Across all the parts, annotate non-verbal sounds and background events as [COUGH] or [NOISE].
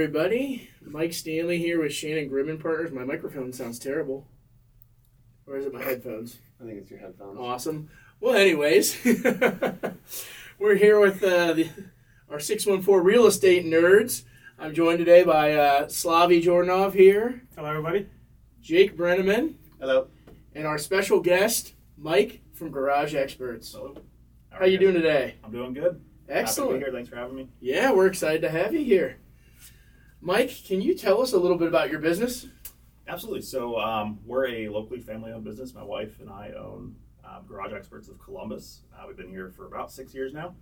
everybody. Mike Stanley here with Shannon Grimman Partners. My microphone sounds terrible. Or is it my headphones? I think it's your headphones. Awesome. Well, anyways, [LAUGHS] we're here with uh, the, our 614 real estate nerds. I'm joined today by uh, Slavi Jordanov here, Hello, everybody. Jake Brenneman, Hello. and our special guest, Mike from Garage Experts. Hello. How you doing today? I'm doing good. Happy to Excellent. be here. Thanks for having me. Yeah, we're excited to have you here. Mike, can you tell us a little bit about your business? Absolutely. So um, we're a locally family-owned business. My wife and I own um, Garage Experts of Columbus. Uh, we've been here for about six years now.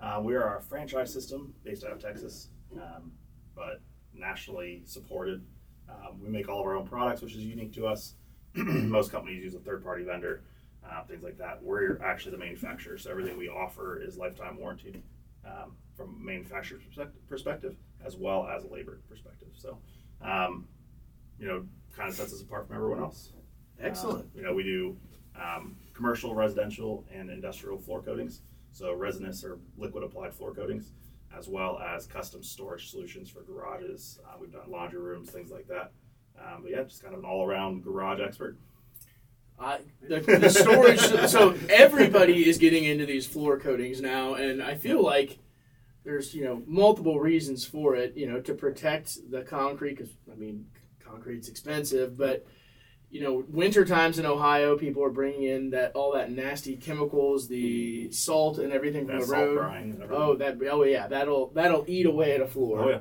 Uh, we are a franchise system based out of Texas, um, but nationally supported. Um, we make all of our own products, which is unique to us. [CLEARS THROAT] Most companies use a third-party vendor, uh, things like that. We're actually the manufacturer, so everything we offer is lifetime warranty um, from a manufacturer's perspective as well as a labor perspective. So, um, you know, kind of sets us apart from everyone else. Excellent. Um, you know, we do um, commercial, residential, and industrial floor coatings. So resinous or liquid applied floor coatings, as well as custom storage solutions for garages. Uh, we've done laundry rooms, things like that. Um, but yeah, just kind of an all around garage expert. I, the, the storage. so everybody is getting into these floor coatings now, and I feel like there's you know multiple reasons for it. You know, to protect the concrete because I mean concrete's expensive, but you know winter times in Ohio, people are bringing in that all that nasty chemicals, the salt and everything from That the road. brine and everything. Oh, that oh yeah, that'll that'll eat away at a floor. Oh, yeah.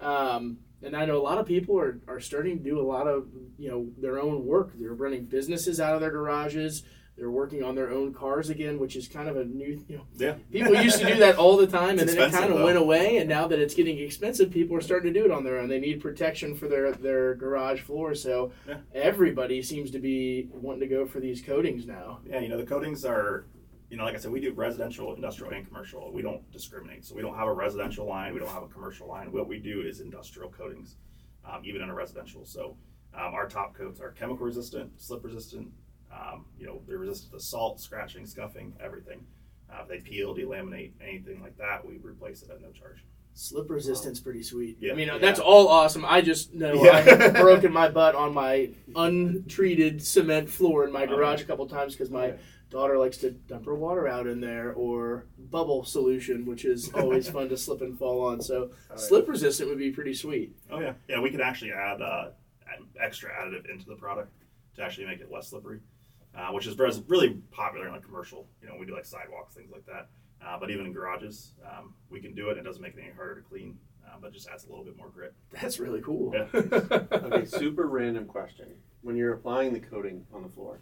Um, and I know a lot of people are, are starting to do a lot of you know their own work. They're running businesses out of their garages. They're working on their own cars again, which is kind of a new. You know, Yeah. people used to do that all the time, and then it kind of though. went away. And now that it's getting expensive, people are starting to do it on their own. They need protection for their their garage floor, so Yeah. everybody seems to be wanting to go for these coatings now. Yeah, you know, the coatings are, you know, like I said, we do residential, industrial, and commercial. We don't discriminate. So we don't have a residential line, we don't have a commercial line. What we do is industrial coatings, um, even in a residential. So um, our top coats are chemical resistant, slip resistant. Um, you know, they're resistant to salt, scratching, scuffing, everything. Uh, if they peel, delaminate, anything like that, we replace it at no charge. Slip resistance pretty sweet. Yeah. I mean, Yeah. that's all awesome. I just know Yeah. I've [LAUGHS] broken my butt on my untreated cement floor in my Uh-huh. garage a couple times because my daughter likes to dump her water out in there or bubble solution, which is [LAUGHS] always fun to slip and fall on. So yeah. slip resistant would be pretty sweet. Oh yeah, yeah. We could actually add uh, add extra additive into the product to actually make it less slippery, uh, which is really popular in like commercial. You know, we do like sidewalks, things like that. Uh, but even in garages, um, we can do it. It doesn't make it any harder to clean, uh, but just adds a little bit more grit. That's really cool. Yeah. [LAUGHS] Okay, super random question. When you're applying the coating on the floor,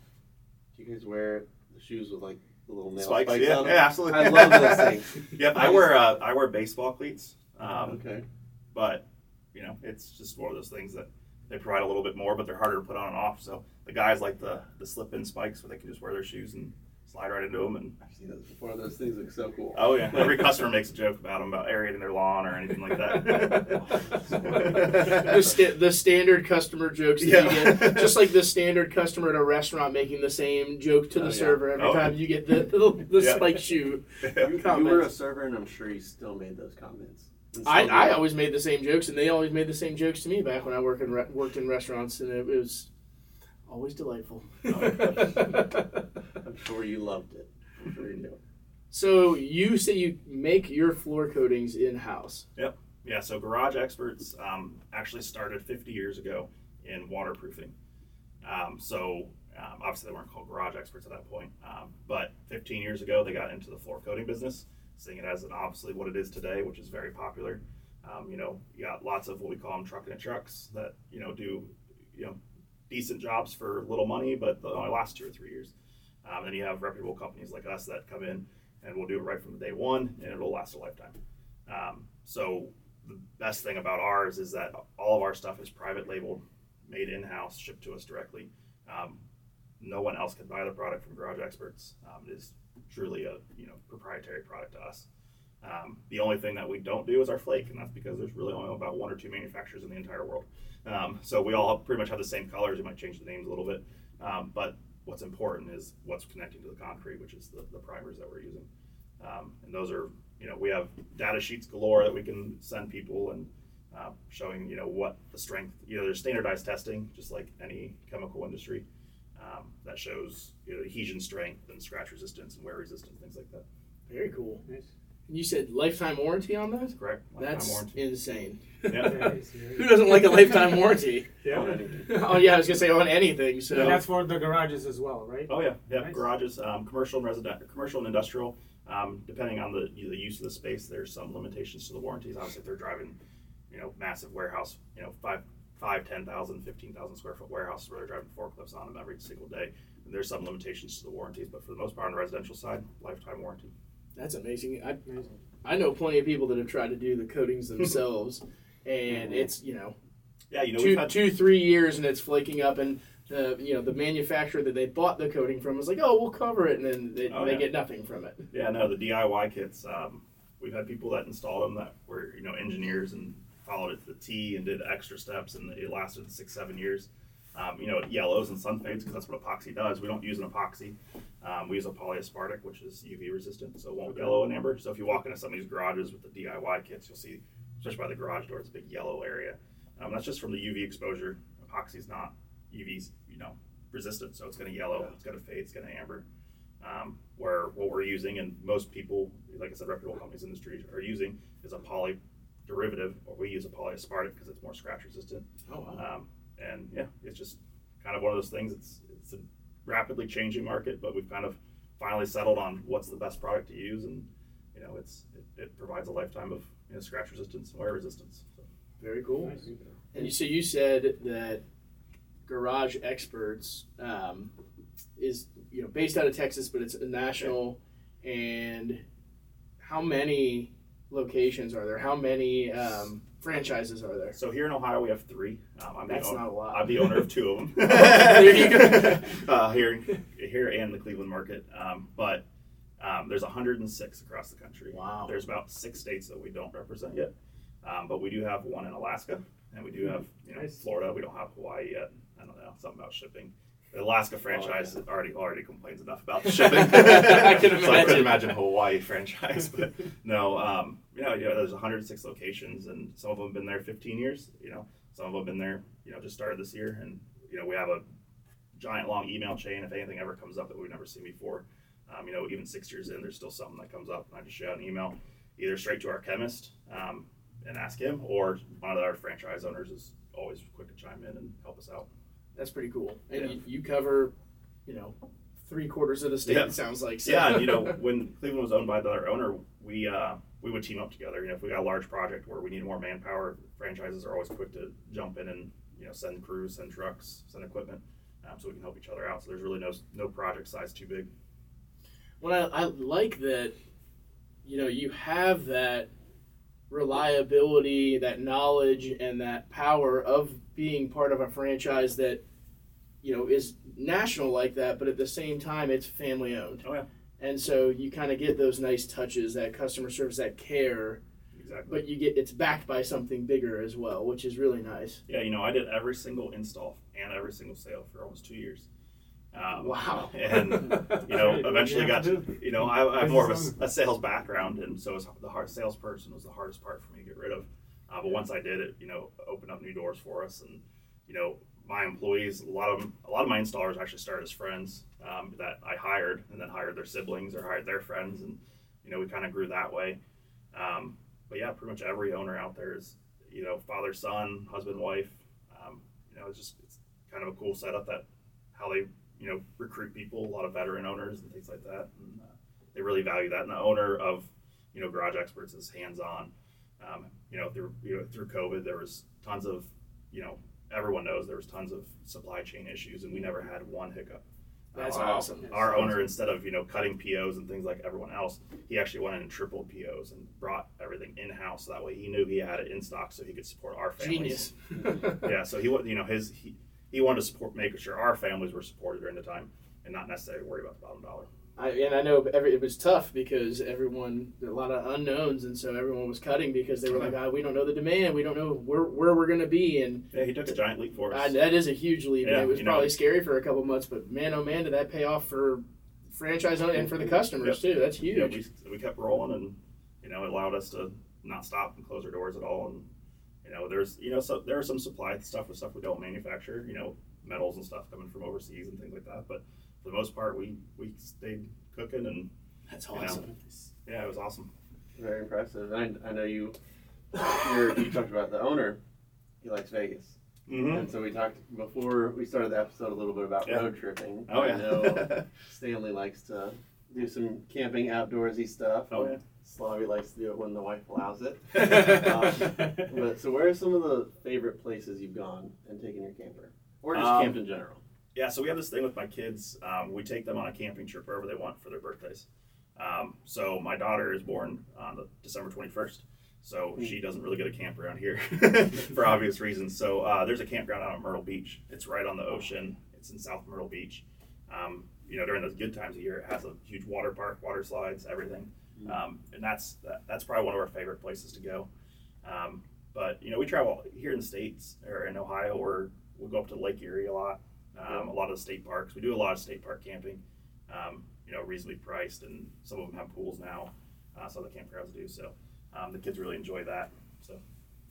do you guys wear the shoes with like the little nail spikes, yeah, on them? yeah, absolutely. I love those [LAUGHS] things. Yep, I wear uh, I wear baseball cleats, um, okay. but you know, it's just one of those things that they provide a little bit more, but they're harder to put on and off. So the guys like the the slip-in spikes where they can just wear their shoes and slide right into them and I've seen those before. Those things look so cool. Oh yeah, every [LAUGHS] customer makes a joke about them about aerating their lawn or anything like the, that. sta- the standard customer jokes that Yeah. you get, just like the standard customer at a restaurant making the same joke to the Oh, yeah. server every Oh, time you get the the, the Yeah. spike shoe. You, you were a server, and I'm sure you still made those comments. And I, I always made the same jokes, and they always made the same jokes to me back when I worked in re- worked in restaurants, and it was always delightful. [LAUGHS] [LAUGHS] I'm sure you loved it. I'm sure you do. so you say you make your floor coatings in house. Yep. Yeah, so Garage Experts um, actually started 50 years ago in waterproofing. Um, so um, obviously they weren't called Garage Experts at that point, um, but 15 years ago they got into the floor coating business, seeing it as an obviously what it is today, which is very popular. Um, you know, you got lots of what we call them trucking trucks that you know do you know decent jobs for little money, but they only last two or three years. Um, then you have reputable companies like us that come in and we'll do it right from day one, and it'll last a lifetime. Um, so the best thing about ours is that all of our stuff is private labeled, made in house, shipped to us directly. Um, no one else can buy the product from Garage Experts. Um, it is truly a you know proprietary product to us. Um, the only thing that we don't do is our flake, and that's because there's really only about one or two manufacturers in the entire world. Um, so we all pretty much have the same colors. We might change the names a little bit, um, but what's important is what's connecting to the concrete, which is the, the primers that we're using. Um, and those are, you know, we have data sheets galore that we can send people, and uh, showing you know what the strength. You know, there's standardized testing, just like any chemical industry, um, that shows you know, adhesion strength and scratch resistance and wear resistance, things like that. Very cool. Nice. And you said lifetime warranty on that? Correct. Lifetime That's warranty. insane. Yeah. [LAUGHS] [LAUGHS] Who doesn't like a lifetime warranty? [LAUGHS] On Yeah. anything. oh yeah, I was gonna say on anything. So And that's for the garages as well, right? Oh yeah, yeah. Nice. Garages, um, commercial and residential, commercial and industrial. Um, depending on the the use of the space, there's some limitations to the warranties. Obviously, if they're driving, you know, massive warehouse, you know, five, five, ten thousand, fifteen thousand square foot warehouses where they're driving forklifts on them every single day. And There's some limitations to the warranties, but for the most part, on the residential side, lifetime warranty. That's amazing. I. I know plenty of people that have tried to do the coatings [LAUGHS] themselves, and it's you know Yeah, you know, two we've had two three years and it's flaking up and. The, you know the manufacturer that they bought the coating from was like oh we'll cover it and then they, Oh, they yeah. get nothing from it Yeah, no, the DIY kits. Um, we've had people that installed them that were you know engineers and followed it to the T and did extra steps, and it lasted six, seven years. Um, you know, it yellows and sun fades because that's what epoxy does. We don't use an epoxy. Um, we use a polyaspartic, which is UV resistant, so it won't yellow and amber. So if you walk into some of these garages with the DIY kits, you'll see, especially by the garage door, it's a big yellow area. Um, that's just from the UV exposure. Epoxy's not UV's, you know, resistant, so it's going to yellow, it's going to fade, it's going to amber. Um, where what we're using, and most people, like I said, reputable companies, industries are using, is a poly derivative, or we use a polyaspartic because it's more scratch resistant. oh wow Um, and yeah, it's just kind of one of those things. It's it's a rapidly changing market, but we've kind of finally settled on what's the best product to use, and you know, it's it, it provides a lifetime of you know, scratch resistance and wear resistance. So, very cool Nice. And you, so you said that Garage Experts um, is you know based out of Texas, but it's a national. And how many locations are there? How many um, franchises are there? so here in Ohio, we have three. Um, I'm the That's not a lot. I'm the owner of two of them. There you go. uh, here, here and the Cleveland market. Um, but um, there's 106 across the country. Wow. There's about six states that we don't represent yet, um, but we do have one in Alaska, and we do have you know Nice. Florida. We don't have Hawaii yet. I don't know something about shipping. The Alaska franchise already already complains enough about the [LAUGHS] shipping. I can So I imagine. couldn't imagine a Hawaii franchise, but no. Um, you know, yeah, there's 106 locations, and some of them have been there 15 years. You know, some of them have been there. You know, just started this year, and you know, we have a giant long email chain. If anything ever comes up that we've never seen before, um, you know, even six years in, there's still something that comes up, and I just shoot out an email either straight to our chemist um, and ask him, or one of our franchise owners is always quick to chime in and help us out. That's pretty cool. And Yeah. you, you cover, you know, three quarters of the state. Yeah. It sounds like. So. Yeah, and you know, [LAUGHS] when Cleveland was owned by the other owner, we uh, we would team up together. You know, if we got a large project where we need more manpower, franchises are always quick to jump in and you know send crews, send trucks, send equipment, um, so we can help each other out. So there's really no no project size too big. Well, I, I like that, you know, you have that reliability, that knowledge, and that power of being part of a franchise that, you know, is national like that, but at the same time, it's family owned. Oh yeah, And so you kind of get those nice touches, that customer service, that care, exactly. but you get it's backed by something bigger as well, which is really nice. Yeah, you know, I did every single install and every single sale for almost two years. Um, Wow. And [LAUGHS] you know, eventually you got to, to you know, I, I have more of a, a sales background, and so was the hard salesperson was the hardest part for me to get rid of. Uh, but once I did it, you know, opened up new doors for us, and you know, my employees, a lot of them, a lot of my installers actually started as friends um, that I hired, and then hired their siblings or hired their friends, and you know, we kind of grew that way. Um, but yeah, pretty much every owner out there is, you know, father, son, husband, wife. Um, you know, it's just it's kind of a cool setup that how they you know recruit people, a lot of veteran owners and things like that, and uh, they really value that. And the owner of you know Garage Experts is hands on. Um, you know through you know through COVID, there was tons of you know everyone knows there was tons of supply chain issues, and we never had one hiccup. That's Uh, awesome. Our owner, instead of you know cutting POs and things like everyone else, he actually went in and tripled POs and brought everything in house. That way, he knew he had it in stock, so he could support our families Genius. [LAUGHS] yeah, so he wa- you know his he, he wanted to support making sure our families were supported during the time and not necessarily worry about the bottom dollar. I, and I know every, it was tough because everyone, a lot of unknowns, and so everyone was cutting because they were like, ah, we don't know the demand, we don't know where, where we're going to be. And Yeah, he took a giant leap for I, us. that is a huge leap. and Yeah, it was you know. probably scary for a couple months, but man, oh man, did that pay off for franchise and for the customers too. That's huge. Know, we, we kept rolling and you know it allowed us to not stop and close our doors at all and you know, there's you know, so there are some supply stuff with stuff we don't manufacture. You know, metals and stuff coming from overseas and things like that. But for the most part, we we stayed cooking, and That's You know. awesome. yeah, it was awesome. Very impressive. And I, I know you. You're, you talked about the owner. He likes Vegas, Mm-hmm. and so we talked before we started the episode a little bit about Yeah. road tripping. Oh I yeah. know [LAUGHS] Stanley likes to do some camping, outdoorsy stuff. oh yeah. Slavi likes to do it when the wife allows it. Um. [LAUGHS] But so, where are some of the favorite places you've gone and taken your camper, or just Um, camped in general? Yeah, so we have this thing with my kids. Um, we take them on a camping trip wherever they want for their birthdays. Um, so my daughter is born on the December 21st. So she doesn't really get a camp around here [LAUGHS] for obvious reasons. So uh, there's a campground out at Myrtle Beach. It's right on the ocean. It's in South Myrtle Beach. Um, you know, during those good times of year, it has a huge water park, water slides, everything. Um, and that's that, that's probably one of our favorite places to go. Um, but you know, we travel here in the states or in Ohio, or we go up to Lake Erie a lot. Um, a lot of the state parks. We do a lot of state park camping. Um, you know, reasonably priced, and some of them have pools now. Uh, some of the campgrounds do. So um, the kids really enjoy that. So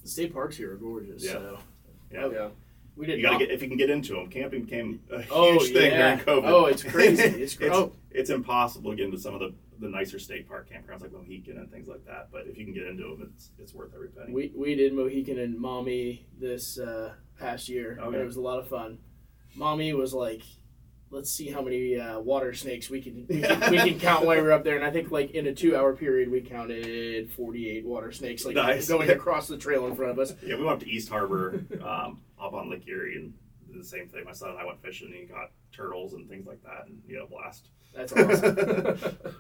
The state parks here are gorgeous. Yeah. So. Yeah. yeah. We did you gotta not- get if you can get into them. Camping became a huge Oh, thing yeah. during COVID. Oh, it's crazy. [LAUGHS] It's cra- it's, oh. it's impossible to get into some of the, the nicer state park campgrounds like Mohican and things like that. But if you can get into them, it's it's worth every penny. We we did Mohican and Mommy this uh, past year. Oh, and. It was a lot of fun. Mommy was like, "Let's see how many uh, water snakes we can we, can we can [LAUGHS] count while we're up there." And I think like in a two hour period, we counted forty eight water snakes like Nice. going across the trail in front of us. Yeah, we went up to East Harbor, um, up on Lake Erie, and did the same thing. My son and I went fishing, and he got turtles and things like that, and you know, blast. That's awesome. [LAUGHS]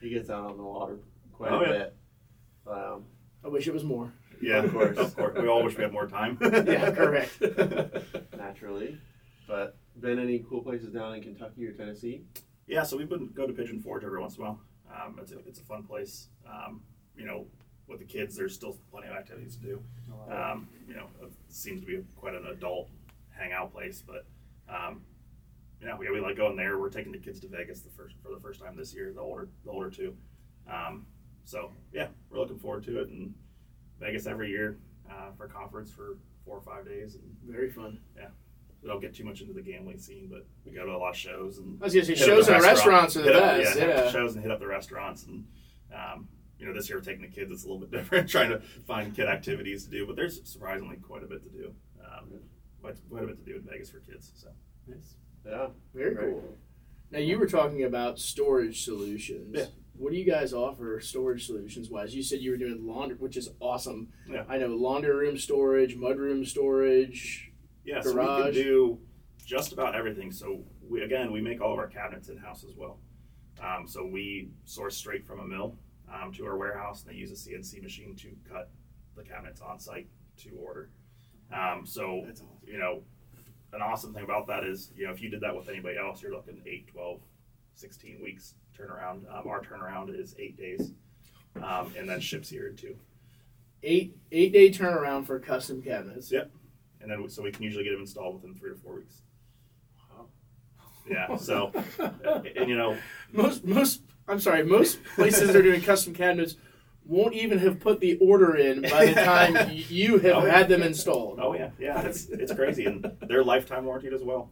He gets out on the water quite Oh, a yeah. bit. Um, I wish it was more. Yeah, Of course. [LAUGHS] of course. We all wish we had more time. Yeah, correct. naturally, but been any cool places down in Kentucky or Tennessee? Yeah, so we would go to Pigeon Forge every once in a while. Um, it's, a, it's a fun place. Um, you know, with the kids, there's still plenty of activities to do. Um, you know, it seems to be quite an adult hangout place, but um, yeah, we, we like going there. We're taking the kids to Vegas the first for the first time this year. The older the older two. Um, so yeah, we're looking forward to it. And Vegas every year uh, for conference for four or five days, and Very fun. we don't get too much into the gambling scene, but we go to a lot of shows and I was gonna say shows and restaurant- restaurants are the hit up- best. yeah, hit Yeah. shows and hit up the restaurants. And um, you know, this year we're taking the kids. It's a little bit [LAUGHS] different, trying to find kid activities to do. But there's surprisingly quite a bit to do. Um, quite, quite a bit to do in Vegas for kids. So nice. Yeah, Very cool. Now you were talking about storage solutions. Yeah. What do you guys offer storage solutions wise? You said you were doing laundry, which is awesome. Yeah. I know laundry room storage, mudroom storage. Yeah, so we can do just about everything. So we again we make all of our cabinets in house as well. Um, so we source straight from a mill um, to our warehouse, and they use a CNC machine to cut the cabinets on site to order. Um, so awesome. you know, an awesome thing about that is, you know, if you did that with anybody else, you're looking 8, 12, 16 weeks turnaround. Um, our turnaround is eight days, um, and then ships here in two. Eight eight day turnaround for custom cabinets. Yeah. And then, so we can usually get them installed within three to four weeks. Wow. Yeah. [LAUGHS] So, and you know, Most most I'm sorry, most places that are doing custom cabinets won't even have put the order in by the time [LAUGHS] you have Oh, yeah. had them installed. oh yeah, yeah, it's it's crazy, and they're lifetime warranted as well.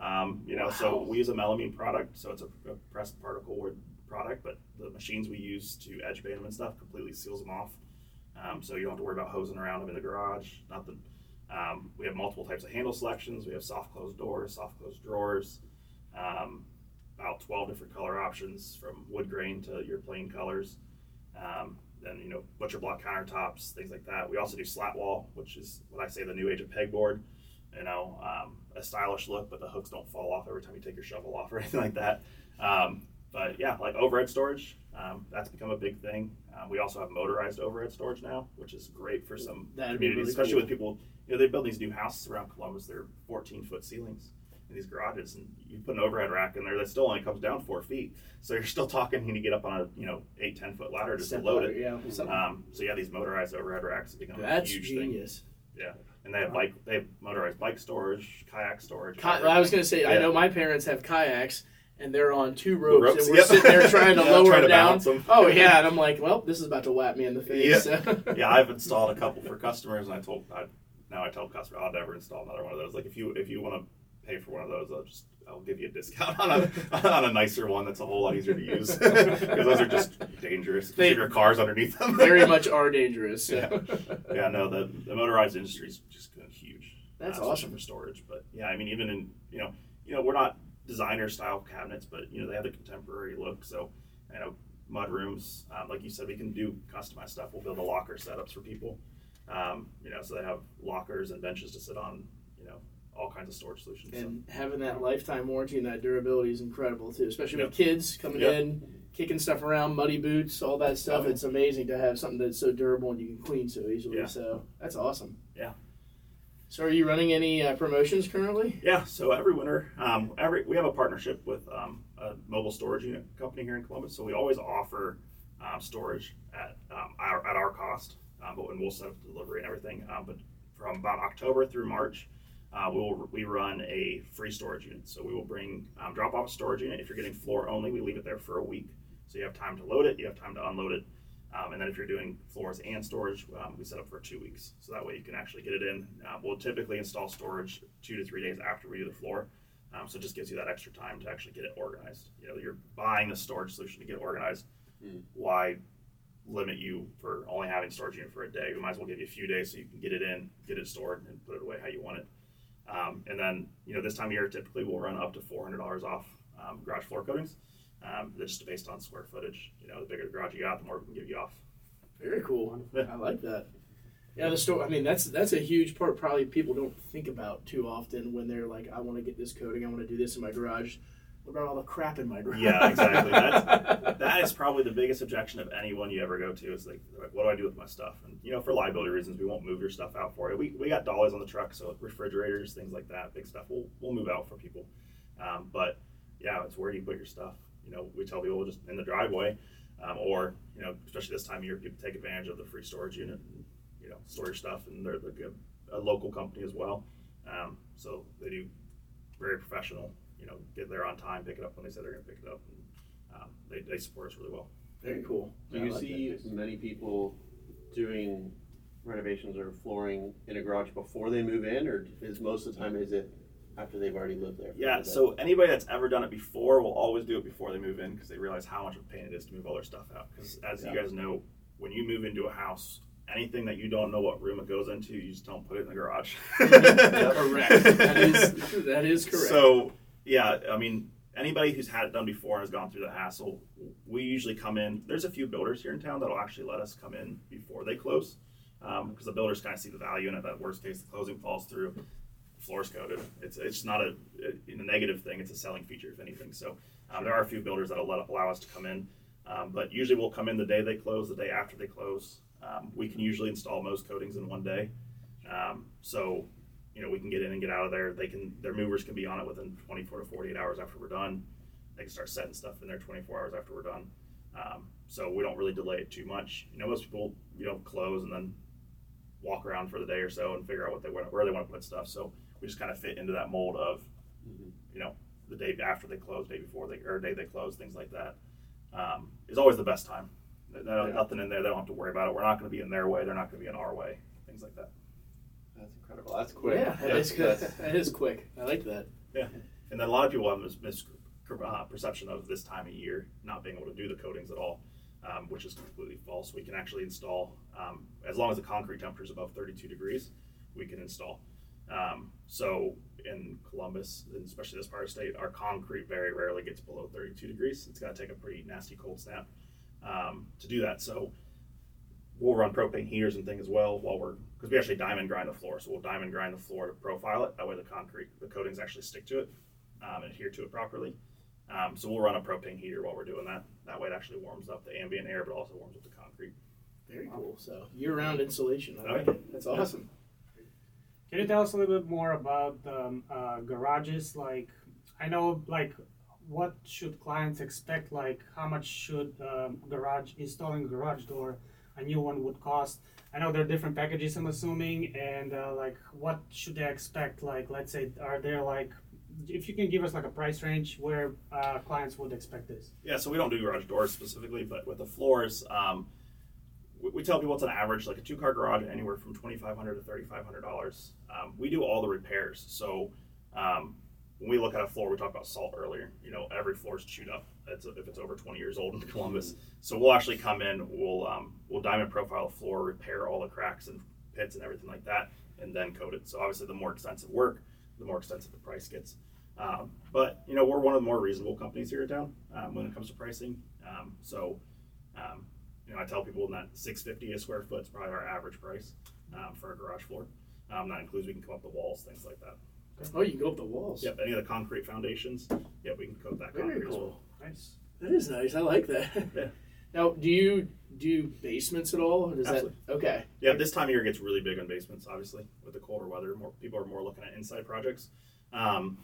Um, you know, so we use a melamine product, so it's a, a pressed particle wood product, but the machines we use to edge band them and stuff completely seals them off. Um, so you don't have to worry about hosing around them in the garage. Nothing. Um, we have multiple types of handle selections. We have soft closed doors, soft closed drawers. Um, about 12 different color options from wood grain to your plain colors. Um, then, you know, butcher block countertops, things like that. We also do slat wall, which is what I say the new age of pegboard. You know, um, a stylish look, but the hooks don't fall off every time you take your shovel off or [LAUGHS] anything like that. Um, but yeah, like overhead storage, um, that's become a big thing. Uh, we also have motorized overhead storage now, which is great for some That'd communities, really especially cool. with people. You know, they build these new houses around Columbus. They're 14 foot ceilings in these garages, and you put an overhead rack in there that still only comes down four feet. So you're still talking. You need to get up on a you know eight ten foot ladder just Step to load ladder, it. Yeah. Um, so yeah, these motorized overhead racks have become That's a huge thing. genius. And they have bike, they have motorized bike storage, kayak storage. Ki- I was going to say, I know my parents have kayaks, and they're on two ropes, ropes, and we're yep. sitting there trying to [LAUGHS] Yeah, lower trying them to down. them. Oh yeah, [LAUGHS] and I'm like, well, this is about to whap me in the face. so. [LAUGHS] yeah, I've installed a couple for customers, and I told I, now I tell customers I'll never install another one of those. Like if you if you want to pay for one of those, I'll just I'll give you a discount on a on a nicer one that's a whole lot easier to use because those are just dangerous. They- your car's underneath them. very much are dangerous. so. Yeah. yeah, no, the, the motorized industry is just huge. That's awesome. for storage. But yeah, I mean, even in you know, you know, we're not designer style cabinets, but you know, they have the contemporary look. So, you know, mud rooms, um, like you said, we can do customized stuff. We'll build the locker setups for people. Um, you know, so they have lockers and benches to sit on. You know, all kinds of storage solutions. so. And having that lifetime warranty and that durability is incredible too, especially Yep. with kids coming Yep. in, kicking stuff around, muddy boots, all that stuff. Oh. It's amazing to have something that's so durable and you can clean so easily. Yeah. So that's awesome. Yeah. So are you running any uh, promotions currently? Yeah, so every winter, um, every we have a partnership with um, a mobile storage unit company here in Columbus. So we always offer um, storage at um, our, at our cost, um, but when we'll set up delivery and everything. Um, but from about October through March, uh, we will we run a free storage unit. So we will bring drop off a storage unit. If you're getting floor only, we leave it there for a week. So you have time to load it, you have time to unload it. Um, and then if you're doing floors and storage, um, we set up for two weeks. So that way you can actually get it in. Uh, we'll typically install storage two to three days after we do the floor. Um, so it just gives you that extra time to actually get it organized. You know, you're buying a storage solution to get organized. Mm. Why limit you for only having storage unit for a day? We might as well give you a few days so you can get it in, get it stored, and put it away how you want it. Um, and then, you know, this time of year, typically we'll run up to $400 off um, garage floor coatings. Um, that's just based on square footage. You know, the bigger the garage you got, the more we can give you off. Very cool. I like that. Yeah, the store. I mean, that's that's a huge part. Probably people don't think about too often when they're like, "I want to get this coating. I want to do this in my garage." What about all the crap in my garage? Yeah, exactly. That's, [LAUGHS] that is probably the biggest objection of anyone you ever go to is like, like, what do I do with my stuff? And you know, for liability reasons, we won't move your stuff out for you. We, we got dollies on the truck, so refrigerators, things like that, big stuff, we'll we'll move out for people. Um, but yeah, it's where do you put your stuff? You know, we tell people just in the driveway, um, or you know, especially this time of year, people take advantage of the free storage unit, and, you know, store your stuff, and they're like a, a local company as well. Um, so they do very professional. You know, get there on time, pick it up when they say they're going to pick it up. And, um, they, they support us really well. Very cool. Do I you like see that. many people doing renovations or flooring in a garage before they move in, or is most of the time is it after they've already lived there? Yeah, so anybody that's ever done it before will always do it before they move in because they realize how much of a pain it is to move all their stuff out. Because as you guys know, when you move into a house, anything that you don't know what room it goes into, you just don't put it in the garage. correct. [LAUGHS] That is that is correct. So yeah, I mean, anybody who's had it done before and has gone through the hassle, we usually come in. There's a few builders here in town that'll actually let us come in before they close, um, because the builders kind of see the value in it. That worst case, the closing falls through, the floor's coated. It's it's not a, a, negative thing. It's a selling feature, if anything. So um, there are a few builders that'll allow us to come in, um, but usually we'll come in the day they close, the day after they close. Um, we can usually install most coatings in one day. Um, so you know, we can get in and get out of there. They can, their movers can be on it within 24 to 48 hours after we're done. They can start setting stuff in there 24 hours after we're done. Um, so we don't really delay it too much. You know, most people, you know, close and then walk around for the day or so and figure out what they where they want to put stuff. So we just kind of fit into that mold of, Mhm. you know, the day after they close, day before they, or day they close, things like that. Um, is always the best time. There- there- Yeah. Nothing in there. They don't have to worry about it. We're not going to be in their way. They're not going to be in our way. Things like that. That's incredible. That's quick. yeah, that Yeah, is that's- That is quick. I like that. Yeah, and then a lot of people have this mis- uh, perception of this time of year not being able to do the coatings at all, um, which is completely false. We can actually install, um, as long as the concrete temperature is above 32 degrees, we can install. Um, so in Columbus, and especially this part of the state, our concrete very rarely gets below 32 degrees. It's got to take a pretty nasty cold snap um, to do that. So we'll run propane heaters and things as well while we're because we actually diamond grind the floor. So we'll diamond grind the floor to profile it. That way the concrete, the coatings actually stick to it um, and adhere to it properly. Um, so we'll run a propane heater while we're doing that. That way it actually warms up the ambient air, but also warms up the concrete. Very cool. So year-round insulation. I like it. That's awesome. Can you tell us a little bit more about um, uh, garages? Like, I know, like, what should clients expect? Like, how much should um, garage installing garage door, a new one would cost? I know there are different packages. I'm assuming, and uh, like, what should they expect? Like, let's say, are there like if you can give us like a price range where uh, clients would expect this. Yeah, so we don't do garage doors specifically, but with the floors, um, we, we tell people it's an average, like a two car garage, anywhere from twenty five hundred to thirty five hundred dollars. Um, we do all the repairs, so um, when we look at a floor, we talked about salt earlier. You know, every floor is chewed up. It's, if it's over twenty years old in [LAUGHS] Columbus, so we'll actually come in, we'll um, we'll diamond profile the floor, repair all the cracks and pits and everything like that, and then coat it. So obviously, the more extensive work, the more extensive the price gets. Um, but you know, we're one of the more reasonable companies here in town um, when it comes to pricing. Um, so, um, you know, I tell people that 650 a square foot is probably our average price um, for a garage floor. Um, that includes we can come up the walls, things like that. Oh, you can go up the walls. Yep, any of the concrete foundations. Yep, we can coat that Very concrete as cool. well. Nice. That is nice. I like that. Yeah. [LAUGHS] Now, do you do basements at all? Does Absolutely. that okay? Yeah, this time of year gets really big on basements. Obviously, with the colder weather, more people are more looking at inside projects. Um,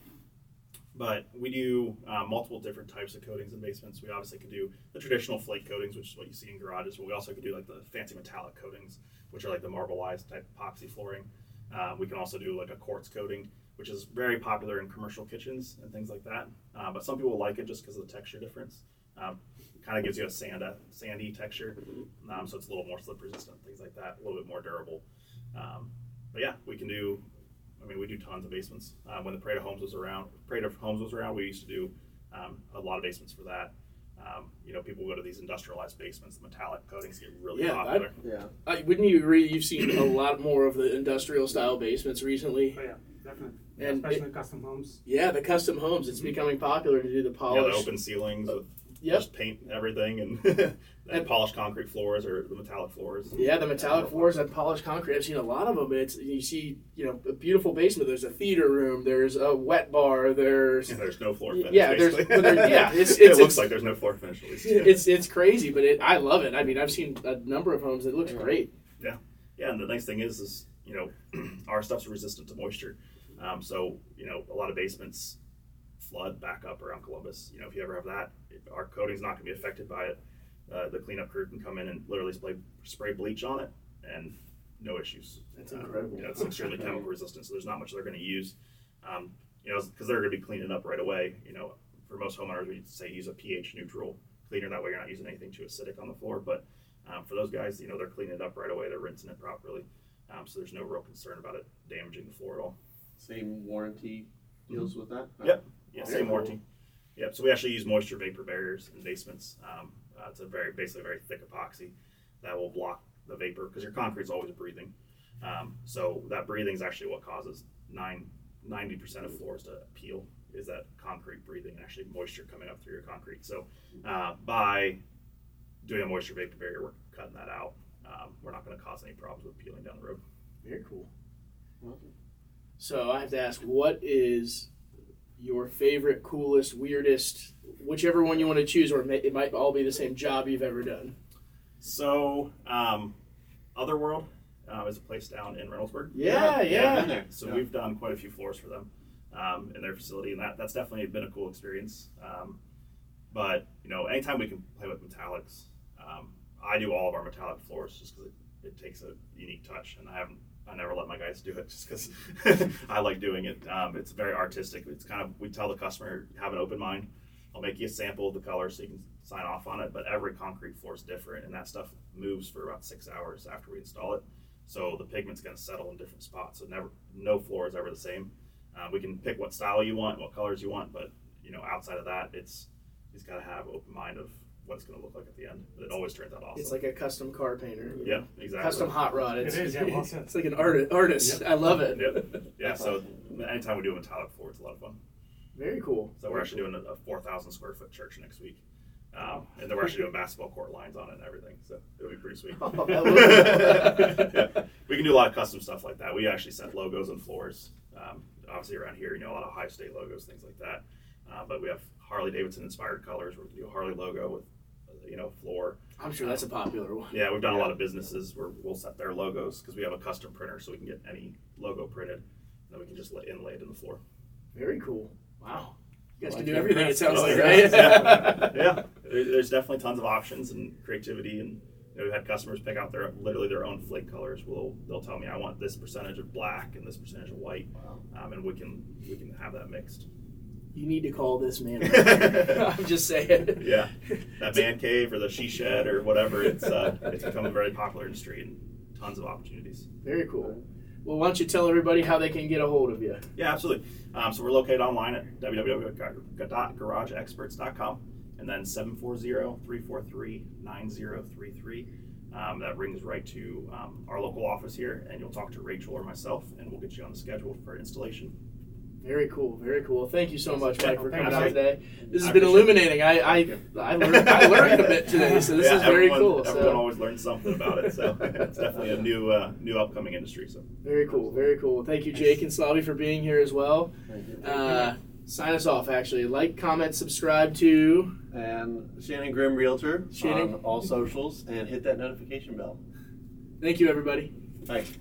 but we do uh, multiple different types of coatings in basements. We obviously can do the traditional flake coatings, which is what you see in garages, but we also can do like the fancy metallic coatings, which are like the marbleized type epoxy flooring. Uh, we can also do like a quartz coating, which is very popular in commercial kitchens and things like that. Uh, but some people like it just because of the texture difference. Um, kind of gives you a sand, sandy texture, um, so it's a little more slip resistant, things like that, a little bit more durable. Um, but yeah, we can do. I mean, we do tons of basements. Uh, when the Parade of Homes was around, Parade of Homes was around, we used to do um, a lot of basements for that. Um, you know, people go to these industrialized basements. The metallic coatings get really Yeah, popular. Yeah. Uh, wouldn't you agree? You've seen a lot more of the industrial style basements recently. Oh yeah, definitely. And Especially custom homes. Yeah, the custom homes. It's becoming popular to do the polish. yeah, the open ceilings with Yep. just paint everything and, [LAUGHS] And- and polished concrete floors or the metallic floors. Yeah, the metallic floors and polished concrete. I've seen a lot of them. It's you see, you know, a beautiful basement. There's a theater room. There's a wet bar. There's And there's no floor finish. Yeah, there's- basically. there- [LAUGHS] yeah, it's- it looks it's- like there's no floor finish at least. [LAUGHS] it's it's crazy, but it, I love it. I mean, I've seen a number of homes. It looks Yeah. great. Yeah, yeah. and the nice thing is, is you know, [CLEARS THROAT] our stuff's resistant to moisture. Um, so you know, a lot of basements flood back up around Columbus. You know, if you ever have that, if our coating's not going to be affected by it. Uh, the cleanup crew can come in and literally spray spray bleach on it, and no issues. That's Um, incredible. you know, it's extremely chemical resistant, so there's not much they're going to use. Um, you know, because they're going to be cleaning up right away. You know, for most homeowners, we say use a pH neutral cleaner. That way, you're not using anything too acidic on the floor. But um, for those guys, you know, they're cleaning it up right away. They're rinsing it properly, um, so there's no real concern about it damaging the floor at all. Same warranty deals with that. Yep. Yeah, Very same cool. warranty. Yep. So we actually use moisture vapor barriers in basements. Um, uh, it's a very basically very thick epoxy that will block the vapor because your concrete's always breathing. Um, so that breathing is actually what causes nine, 90% of floors to peel is that concrete breathing and actually moisture coming up through your concrete. So uh, by doing a moisture vapor barrier, we're cutting that out. Um, we're not going to cause any problems with peeling down the road. Very cool. Well, So I have to ask, what is your favorite, coolest, weirdest, whichever one you want to choose, or it, might all be the same job you've ever done? So um, Otherworld uh, is a place down in Reynoldsburg. Yeah, I've yeah. So Yeah. we've done quite a few floors for them um, in their facility, and that, that's definitely been a cool experience. Um, but you know, anytime we can play with metallics, um, I do all of our metallic floors just because it, it takes a unique touch, and I haven't. I never let my guys do it [LAUGHS] just because [LAUGHS] I like doing it. Um, it's very artistic. It's kind of we tell the customer have an open mind. I'll make you a sample of the color so you can sign off on it. But every concrete floor is different, and that stuff moves for about six hours after we install it. So the pigment's going to settle in different spots. So never, no floor is ever the same. Uh, we can pick what style you want, what colors you want, but you know, outside of that, it's he's got to have open mind of what it's going to look like at the end. But it always turns out awesome. It's like a custom car painter. yeah, exactly. Custom hot rod. It's, It is, yeah, well [LAUGHS] it's like an art, artist. I love it. Yep. [LAUGHS] Yeah. So anytime we do a metallic floor, it's a lot of fun. Very cool. So we're actually doing a, a four thousand square foot church next week. Um, and then we're actually doing basketball court lines on it and everything, so it'll be pretty sweet. [LAUGHS] Oh, I love it. Yeah. We can do a lot of custom stuff like that. We actually set logos and floors. Um, obviously, around here, you know, a lot of Ohio State logos, things like that. Uh, but we have Harley Davidson inspired colors. We're going to do a Harley logo with, you know, floor. I'm sure that's a popular one. Yeah, we've done a lot of businesses where we'll set their logos because we have a custom printer, so we can get any logo printed. And then we can just lay, inlay it in the floor. Very cool. Wow. You guys Well, can I do everything. It sounds like, right? [LAUGHS] yeah, there- there's definitely tons of options and creativity, and you know, we've had customers pick out their literally their own flake colors. Will they'll tell me I want this percentage of black and this percentage of white, Wow. um, and we can we can have that mixed. You need to call this man. I'm [LAUGHS] [LAUGHS] just saying. Yeah, that man [LAUGHS] cave or the she shed or whatever. It's uh, it's become a very popular industry and tons of opportunities. Very cool. Well, why don't you tell everybody how they can get a hold of you? Yeah, absolutely. Um, so we're located online at www.garageexperts.com and then 740-343-9033. Um, that brings right to um, our local office here, and you'll talk to Rachel or myself, and we'll get you on the schedule for installation. Very cool, very cool. Thank you so much, Mike, for coming out today. This has I been appreciate illuminating. I I, I, learned, I learned a bit today, so this Yeah, is very everyone, cool. Everyone So. always learns something about it, so [LAUGHS] it's definitely a new, uh, new upcoming industry. So Very cool, very cool. Thank you, Jake and Slavi, for being here as well. Thank you. Uh, sign us off, actually. Like, comment, subscribe to. and Shannon Grimm Realtor Shannon. on all socials, and hit that notification bell. Thank you, everybody. Thanks.